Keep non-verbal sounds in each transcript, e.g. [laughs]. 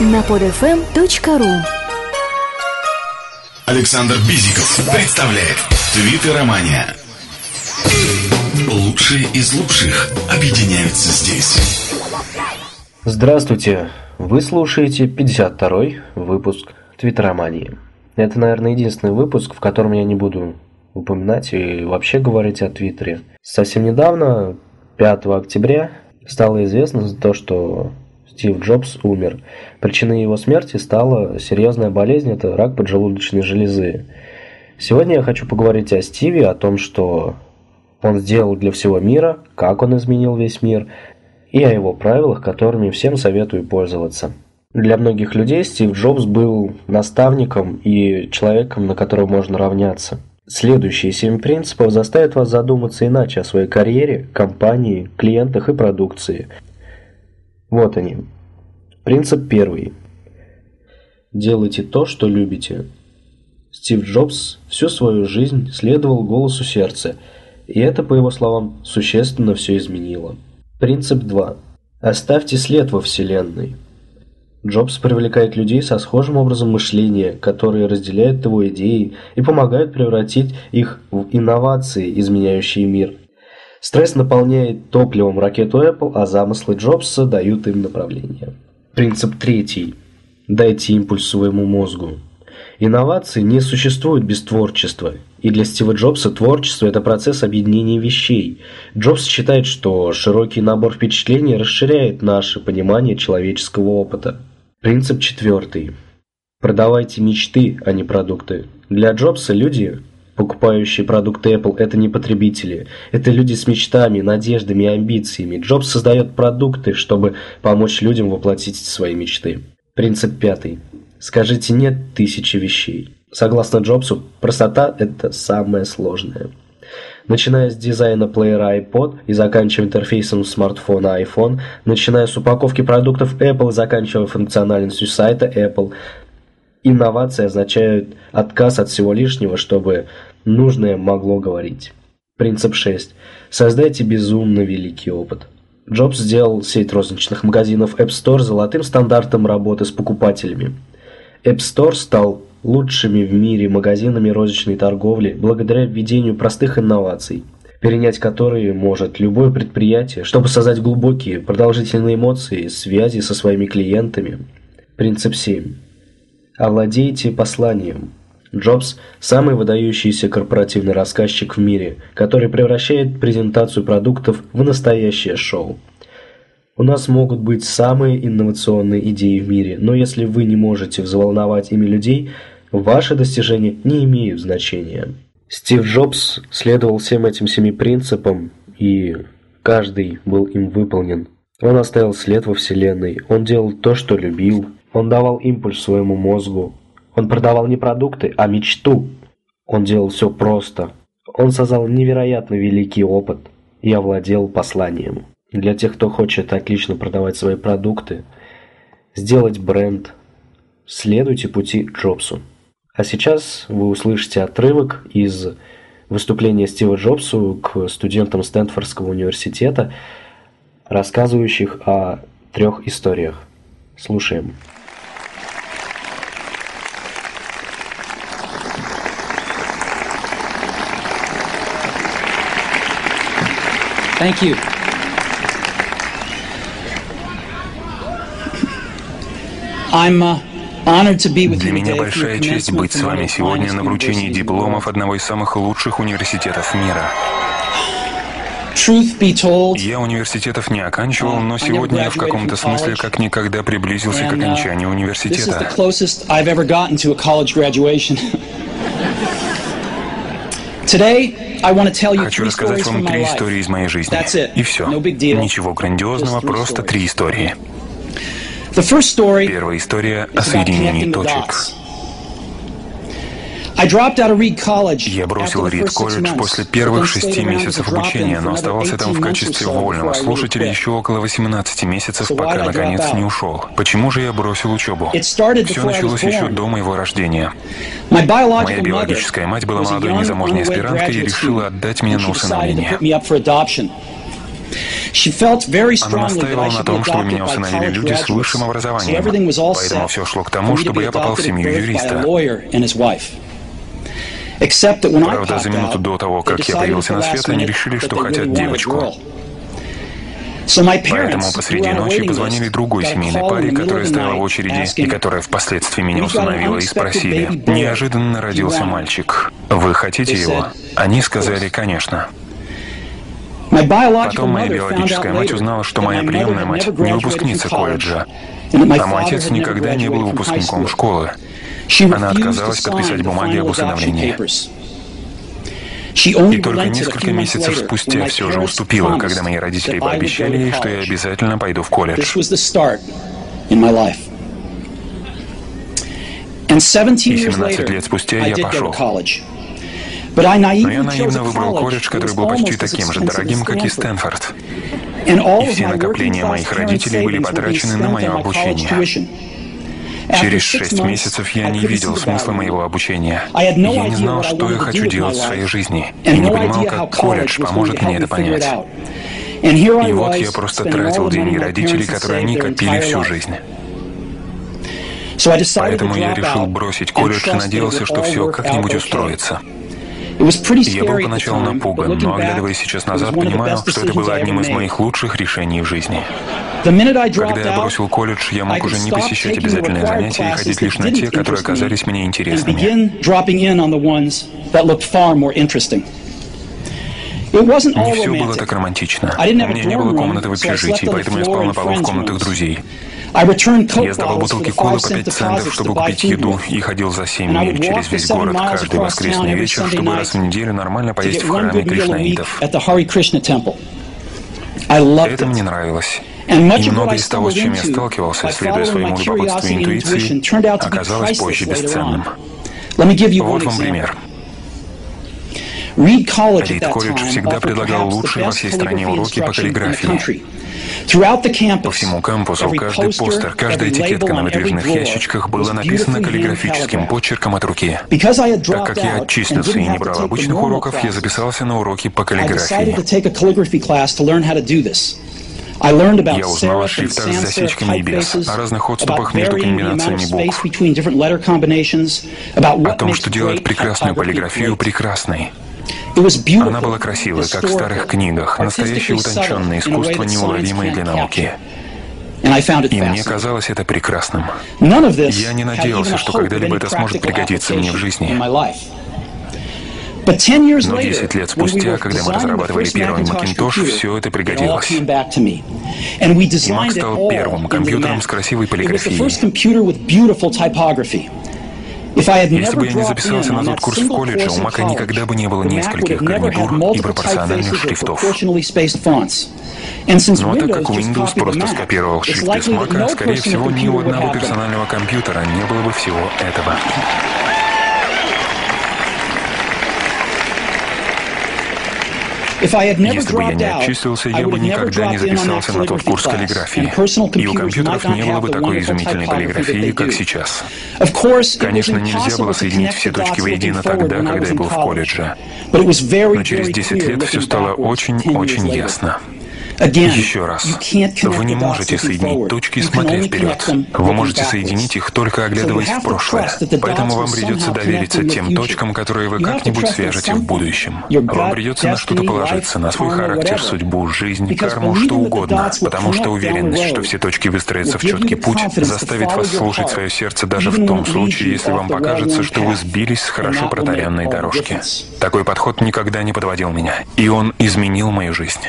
на podfm.ru Александр Бизиков представляет Твиттеромания. Лучшие из лучших объединяются здесь. Здравствуйте! Вы слушаете 52-й выпуск Твиттеромании. Это, наверное, единственный выпуск, в котором я не буду упоминать и вообще говорить о Твиттере. Совсем недавно, 5 октября, стало известно то, что Стив Джобс умер. Причиной его смерти стала серьезная болезнь – это рак поджелудочной железы. Сегодня я хочу поговорить о Стиве, о том, что он сделал для всего мира, как он изменил весь мир, и о его правилах, которыми всем советую пользоваться. Для многих людей Стив Джобс был наставником и человеком, на которого можно равняться. Следующие семь принципов заставят вас задуматься иначе о своей карьере, компании, клиентах и продукции. Вот они. Принцип первый. Делайте то, что любите. Стив Джобс всю свою жизнь следовал голосу сердца, и это, по его словам, существенно все изменило. Принцип 2. Оставьте след во Вселенной. Джобс привлекает людей со схожим образом мышления, которые разделяют его идеи и помогают превратить их в инновации, изменяющие мир. Стресс наполняет топливом ракету Apple, а замыслы Джобса дают им направление. Принцип третий. Дайте импульс своему мозгу. Инновации не существуют без творчества, и для Стива Джобса творчество – это процесс объединения вещей. Джобс считает, что широкий набор впечатлений расширяет наше понимание человеческого опыта. Принцип четвертый. Продавайте мечты, а не продукты. Для Джобса люди, Покупающие продукты Apple – это не потребители. Это люди с мечтами, надеждами и амбициями. Джобс создает продукты, чтобы помочь людям воплотить свои мечты. Принцип пятый. Скажите «нет» тысячи вещей. Согласно Джобсу, простота – это самое сложное. Начиная с дизайна плеера iPod и заканчивая интерфейсом смартфона iPhone, начиная с упаковки продуктов Apple и заканчивая функциональностью сайта Apple – Инновации означают отказ от всего лишнего, чтобы нужное могло говорить. Принцип 6. Создайте безумно великий опыт. Джобс сделал сеть розничных магазинов App Store золотым стандартом работы с покупателями. App Store стал лучшими в мире магазинами розничной торговли благодаря введению простых инноваций, перенять которые может любое предприятие, чтобы создать глубокие, продолжительные эмоции, связи со своими клиентами. Принцип 7. Овладейте посланием. Джобс – самый выдающийся корпоративный рассказчик в мире, который превращает презентацию продуктов в настоящее шоу. У нас могут быть самые инновационные идеи в мире, но если вы не можете взволновать ими людей, ваши достижения не имеют значения. Стив Джобс следовал всем этим семи принципам, и каждый был им выполнен. Он оставил след во Вселенной, он делал то, что любил, он давал импульс своему мозгу. Он продавал не продукты, а мечту. Он делал все просто. Он создал невероятно великий опыт и овладел посланием. Для тех, кто хочет отлично продавать свои продукты, сделать бренд, следуйте пути Джобсу. А сейчас вы услышите отрывок из выступления Стива Джобсу к студентам Стэнфордского университета, рассказывающих о трех историях. Слушаем. Thank you. I'm uh, Для меня большая честь быть с вами сегодня на вручении дипломов одного из самых лучших университетов мира. Я университетов не оканчивал, но сегодня я в каком-то смысле как никогда приблизился к uh, окончанию университета. [laughs] Хочу рассказать вам три истории из моей жизни. И все. Ничего грандиозного, просто три истории. Первая история о соединении точек. Я бросил Рид колледж после первых шести месяцев обучения, но оставался там 18 в качестве вольного слушателя еще около 18 месяцев, пока наконец не ушел. Почему же я бросил учебу? Все началось еще до моего рождения. Моя биологическая мать была молодой незамужней аспиранткой и решила отдать меня на усыновление. Она настаивала на том, чтобы меня усыновили люди с высшим образованием, поэтому все шло к тому, чтобы я попал в семью юриста. Правда, за минуту до того, как я появился на свет, они решили, что хотят девочку. Поэтому посреди ночи позвонили другой семейной паре, которая стояла в очереди и которая впоследствии меня установила, и спросили. Неожиданно родился мальчик. Вы хотите его? Они сказали, конечно. Потом моя биологическая мать узнала, что моя приемная мать не выпускница колледжа, а мой отец никогда не был выпускником школы. Она отказалась подписать бумаги об усыновлении. И только несколько месяцев спустя все же уступила, когда мои родители пообещали ей, что я обязательно пойду в колледж. И 17 лет спустя я пошел. Но я наивно выбрал колледж, который был почти таким же дорогим, как и Стэнфорд. И все накопления моих родителей были потрачены на мое обучение. Через шесть месяцев я не видел смысла моего обучения. Я не знал, что я хочу делать в своей жизни. И не понимал, как колледж поможет мне это понять. И вот я просто тратил деньги родителей, которые они копили всю жизнь. Поэтому я решил бросить колледж и надеялся, что все как-нибудь устроится. Я был поначалу напуган, но оглядываясь сейчас назад, понимаю, что это было одним из моих лучших решений в жизни. Когда я бросил колледж, я мог уже не посещать обязательные занятия и ходить лишь на те, которые оказались мне интересными. Не все было так романтично. У меня не было комнаты в общежитии, поэтому я спал на полу в комнатах друзей. Я сдавал бутылки колы по 5 центов, чтобы купить еду, и ходил за 7 миль через весь город каждый воскресный вечер, чтобы раз в неделю нормально поесть в храме кришнаитов. Это мне нравилось. И многое из того, с чем я сталкивался, следуя своему любопытству и интуиции, оказалось позже бесценным. Вот вам пример. Рид колледж всегда предлагал лучшие во всей стране уроки по каллиграфии. По всему кампусу каждый постер, каждая этикетка на выдвижных ящичках была написана каллиграфическим почерком от руки. Так как я отчислился и не брал обычных уроков, я записался на уроки по каллиграфии. Я узнал о шрифтах с засечками и без, о разных отступах между комбинациями букв, о том, что делает прекрасную полиграфию прекрасной. Она была красивой, как в старых книгах, настоящее утонченное искусство, неуловимое для науки. И мне казалось это прекрасным. Я не надеялся, что когда-либо это сможет пригодиться мне в жизни. Но 10 лет спустя, когда мы разрабатывали первый Macintosh, все это пригодилось. И Mac стал первым компьютером с красивой полиграфией. Если бы я не записался на тот курс в колледже, у Мака никогда бы не было нескольких гарнитур и пропорциональных шрифтов. Но так как Windows просто скопировал шрифты с Мака, скорее всего, ни у одного персонального компьютера не было бы всего этого. Если бы я не отчислился, я бы никогда не записался на тот курс каллиграфии. И у компьютеров не было бы такой изумительной полиграфии, как сейчас. Конечно, нельзя было соединить все точки воедино тогда, когда я был в колледже. Но через 10 лет все стало очень-очень ясно. Еще раз. Вы не можете соединить точки, смотря вперед. Вы можете соединить их, только оглядываясь в прошлое. Поэтому вам придется довериться тем точкам, которые вы как-нибудь свяжете в будущем. Вам придется на что-то положиться, на свой характер, судьбу, жизнь, карму, что угодно. Потому что уверенность, что все точки выстроятся в четкий путь, заставит вас слушать свое сердце даже в том случае, если вам покажется, что вы сбились с хорошо протаренной дорожки. Такой подход никогда не подводил меня. И он изменил мою жизнь.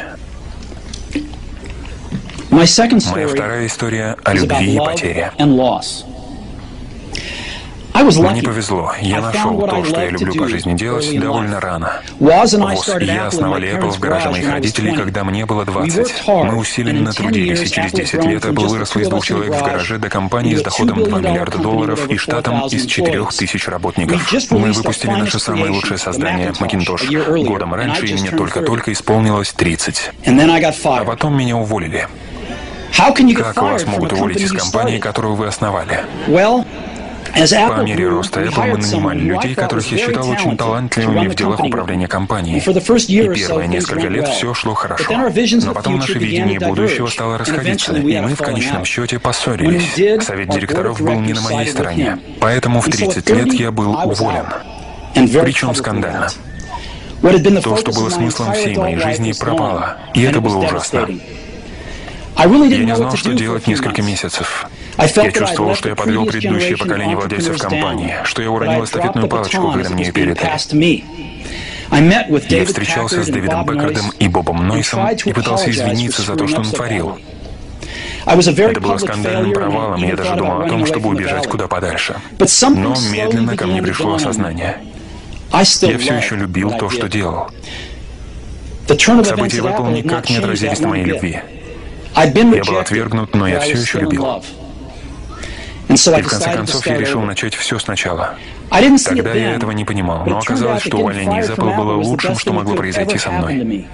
Моя вторая история о любви и потере. Мне повезло. Я нашел то, что я люблю по жизни делать, довольно рано. ВОЗ я основали Apple в гараже моих родителей, когда мне было 20. Мы усиленно трудились, и через 10 лет Apple выросла из двух человек в гараже до компании с доходом 2 миллиарда долларов и штатом из 4 тысяч работников. Мы выпустили наше самое лучшее создание, Macintosh, годом раньше, и мне только-только исполнилось 30. А потом меня уволили. Как вас могут уволить из компании, которую вы основали? По мере роста Apple мы нанимали людей, которых я считал очень талантливыми в делах управления компанией. И первые несколько лет все шло хорошо. Но потом наше видение будущего стало расходиться, и мы в конечном счете поссорились. Совет директоров был не на моей стороне. Поэтому в 30 лет я был уволен. Причем скандально. То, что было смыслом всей моей жизни, пропало. И это было ужасно. Я не знал, что делать несколько месяцев. Я чувствовал, что я подвел предыдущее поколение владельцев компании, что я уронил эстафетную палочку, когда мне ее передали. Я встречался с Дэвидом Беккардом и Бобом Нойсом и пытался извиниться за то, что натворил. Это было скандальным провалом, и я даже думал о том, чтобы убежать куда подальше. Но медленно ко мне пришло осознание. Я все еще любил то, что делал. События в Apple никак не отразились на моей любви. Я был отвергнут, но я все еще любил. И в конце концов я решил начать все сначала. Тогда я этого не понимал, но оказалось, что увольнение из Apple было лучшим, что могло произойти со мной.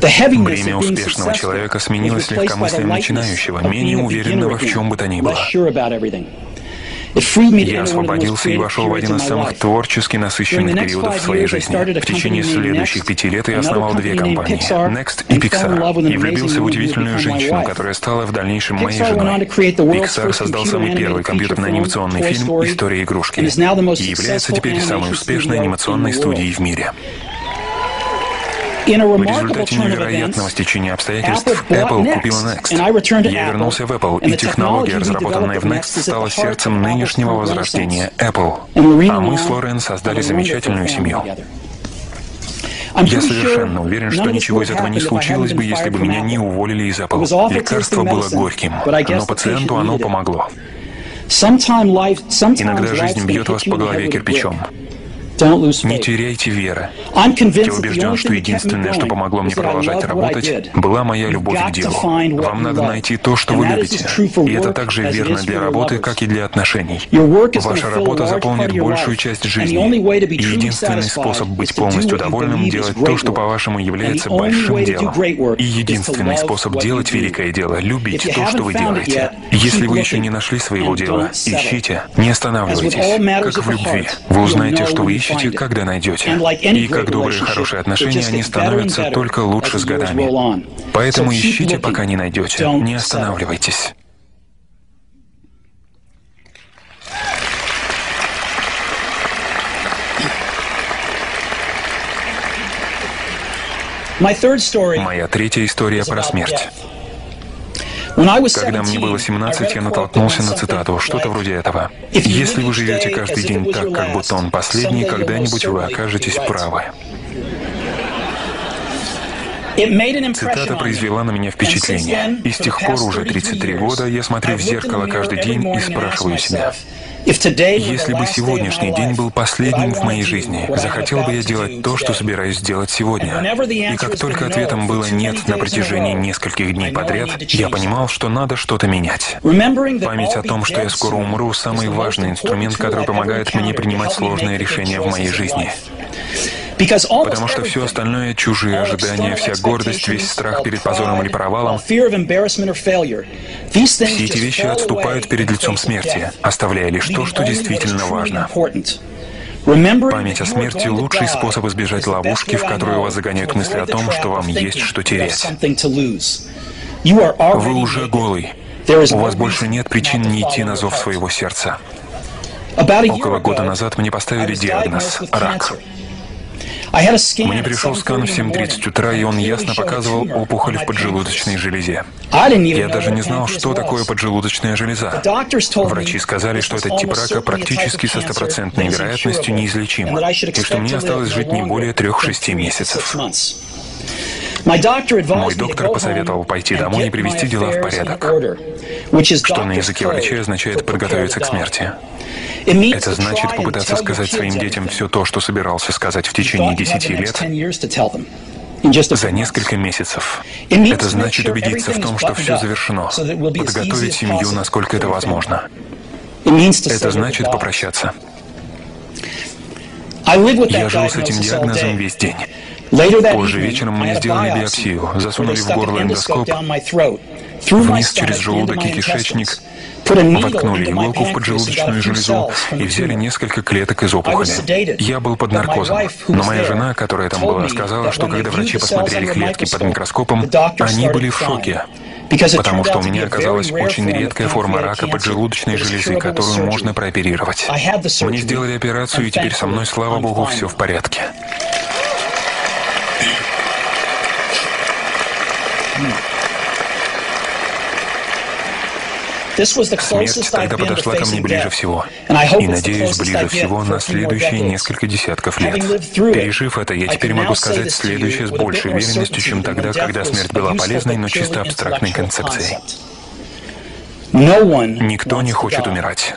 Бремя успешного человека сменилось легкомыслием начинающего, менее уверенного в чем бы то ни было. Я освободился и вошел в один из самых творчески насыщенных периодов в своей жизни. В течение следующих пяти лет я основал две компании — Next и Pixar, и влюбился в удивительную женщину, которая стала в дальнейшем моей женой. Pixar создал самый первый компьютерно-анимационный фильм «История игрушки» и является теперь самой успешной анимационной студией в мире. В результате невероятного стечения обстоятельств Apple купила Next. Я вернулся в Apple, и технология, разработанная в Next, стала сердцем нынешнего возрождения Apple. А мы с Лорен создали замечательную семью. Я совершенно уверен, что ничего из этого не случилось бы, если бы меня не уволили из Apple. Лекарство было горьким, но пациенту оно помогло. Иногда жизнь бьет вас по голове кирпичом. Не теряйте веры. Я убежден, что единственное, что помогло мне продолжать работать, была моя любовь к делу. Вам надо найти то, что вы любите. И это также верно для работы, как и для отношений. Ваша работа заполнит большую часть жизни. И единственный способ быть полностью довольным — делать то, что, по-вашему, является большим делом. И единственный способ делать великое дело — любить то, что вы делаете. Если вы еще не нашли своего дела, ищите, не останавливайтесь. Как в любви. Вы узнаете, что вы ищете, ищете, когда найдете. И как добрые хорошие отношения, они становятся только лучше с годами. Поэтому ищите, пока не найдете. Не останавливайтесь. Моя третья история про смерть. Когда мне было 17, я натолкнулся на цитату, что-то вроде этого. «Если вы живете каждый день так, как будто он последний, когда-нибудь вы окажетесь правы». Цитата произвела на меня впечатление. И с тех пор, уже 33 года, я смотрю в зеркало каждый день и спрашиваю себя, если бы сегодняшний день был последним в моей жизни, захотел бы я делать то, что собираюсь сделать сегодня. И как только ответом было «нет» на протяжении нескольких дней подряд, я понимал, что надо что-то менять. Память о том, что я скоро умру, самый важный инструмент, который помогает мне принимать сложные решения в моей жизни. Потому что все остальное — чужие ожидания, вся гордость, весь страх перед позором или провалом — все эти вещи отступают перед лицом смерти, оставляя лишь то, что действительно важно. Память о смерти — лучший способ избежать ловушки, в которую вас загоняют мысли о том, что вам есть что терять. Вы уже голый. У вас больше нет причин не идти на зов своего сердца. Около года назад мне поставили диагноз — рак. Мне пришел скан в 7.30 утра, и он ясно показывал опухоль в поджелудочной железе. Я даже не знал, что такое поджелудочная железа. Врачи сказали, что этот тип рака практически со стопроцентной вероятностью неизлечим, и что мне осталось жить не более трех-шести месяцев. Мой доктор посоветовал пойти домой и привести дела в порядок, что на языке врача означает подготовиться к смерти. Это значит попытаться сказать своим детям все то, что собирался сказать в течение десяти лет, за несколько месяцев. Это значит убедиться в том, что все завершено, подготовить семью, насколько это возможно. Это значит попрощаться. Я жил с этим диагнозом весь день. Позже вечером мне сделали биопсию, засунули в горло эндоскоп Вниз через желудок и кишечник воткнули иголку в поджелудочную железу и взяли несколько клеток из опухоли. Я был под наркозом, но моя жена, которая там была, сказала, что когда врачи посмотрели клетки под микроскопом, они были в шоке. Потому что у меня оказалась очень редкая форма рака поджелудочной железы, которую можно прооперировать. Мне сделали операцию, и теперь со мной, слава богу, все в порядке. Смерть тогда подошла ко мне ближе всего. И, надеюсь, ближе всего на следующие несколько десятков лет. Пережив это, я теперь могу сказать следующее с большей уверенностью, чем тогда, когда смерть была полезной, но чисто абстрактной концепцией. Никто не хочет умирать.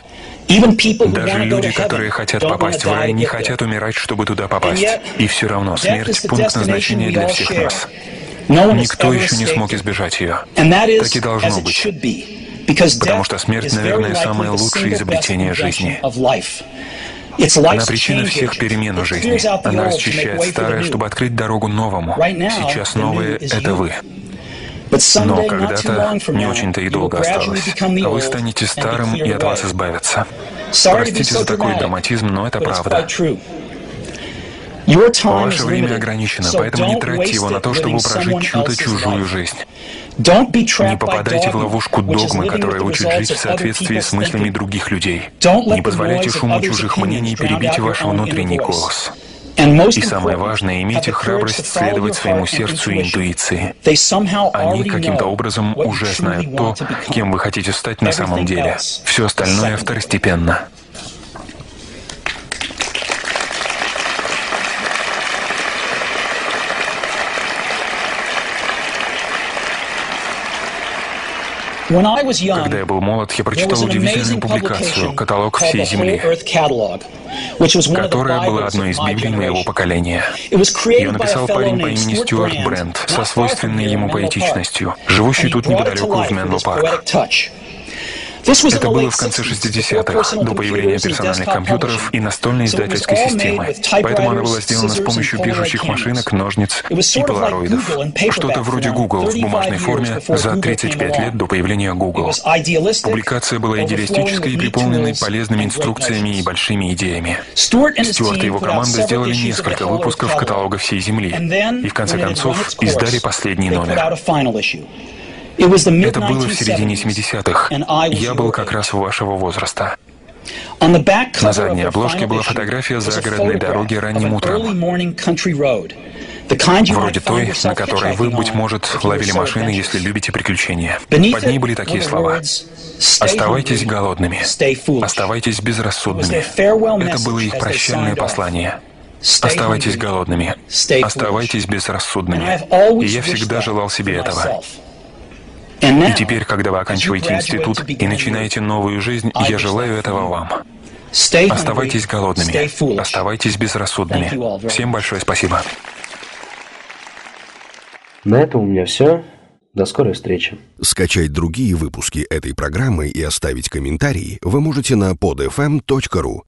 Даже люди, которые хотят попасть в рай, не хотят умирать, чтобы туда попасть. И все равно смерть — пункт назначения для всех нас. Никто еще не смог избежать ее. Так и должно быть. Потому что смерть, наверное, самое лучшее изобретение жизни. Она причина всех перемен в жизни. Она расчищает старое, чтобы открыть дорогу новому. Сейчас новое — это вы. Но когда-то не очень-то и долго осталось. Вы станете старым, и от вас избавятся. Простите за такой драматизм, но это правда. Ваше время ограничено, поэтому не тратьте его на то, чтобы прожить чью-то чужую жизнь. Не попадайте в ловушку догмы, которая учит жить в соответствии с мыслями других людей. Не позволяйте шуму чужих мнений перебить ваш внутренний голос. И самое важное, имейте храбрость следовать своему сердцу и интуиции. Они каким-то образом уже знают то, кем вы хотите стать на самом деле. Все остальное второстепенно. Когда я был молод, я прочитал удивительную публикацию «Каталог всей Земли», которая была одной из Библий моего поколения. Ее написал парень по имени Стюарт Брент со свойственной ему поэтичностью, живущий тут неподалеку в Менло Парк. Это было в конце 60-х, до появления персональных компьютеров и настольной издательской системы. Поэтому она была сделана с помощью пишущих машинок, ножниц и полароидов. Что-то вроде Google в бумажной форме за 35 лет до появления Google. Публикация была идеалистической и приполненной полезными инструкциями и большими идеями. Стюарт и его команда сделали несколько выпусков каталога всей Земли и в конце концов издали последний номер. Это было в середине 70-х. Я был как раз вашего возраста. На задней обложке была фотография загородной дороги ранним утром. Вроде той, на которой вы, быть может, ловили машины, если любите приключения. Под ней были такие слова. «Оставайтесь голодными. Оставайтесь безрассудными». Это было их прощальное послание. Оставайтесь голодными. Оставайтесь безрассудными. И я всегда желал себе этого. И теперь, когда вы оканчиваете институт и начинаете новую жизнь, я желаю этого вам. Оставайтесь голодными, оставайтесь безрассудными. Всем большое спасибо. На этом у меня все. До скорой встречи. Скачать другие выпуски этой программы и оставить комментарии вы можете на podfm.ru.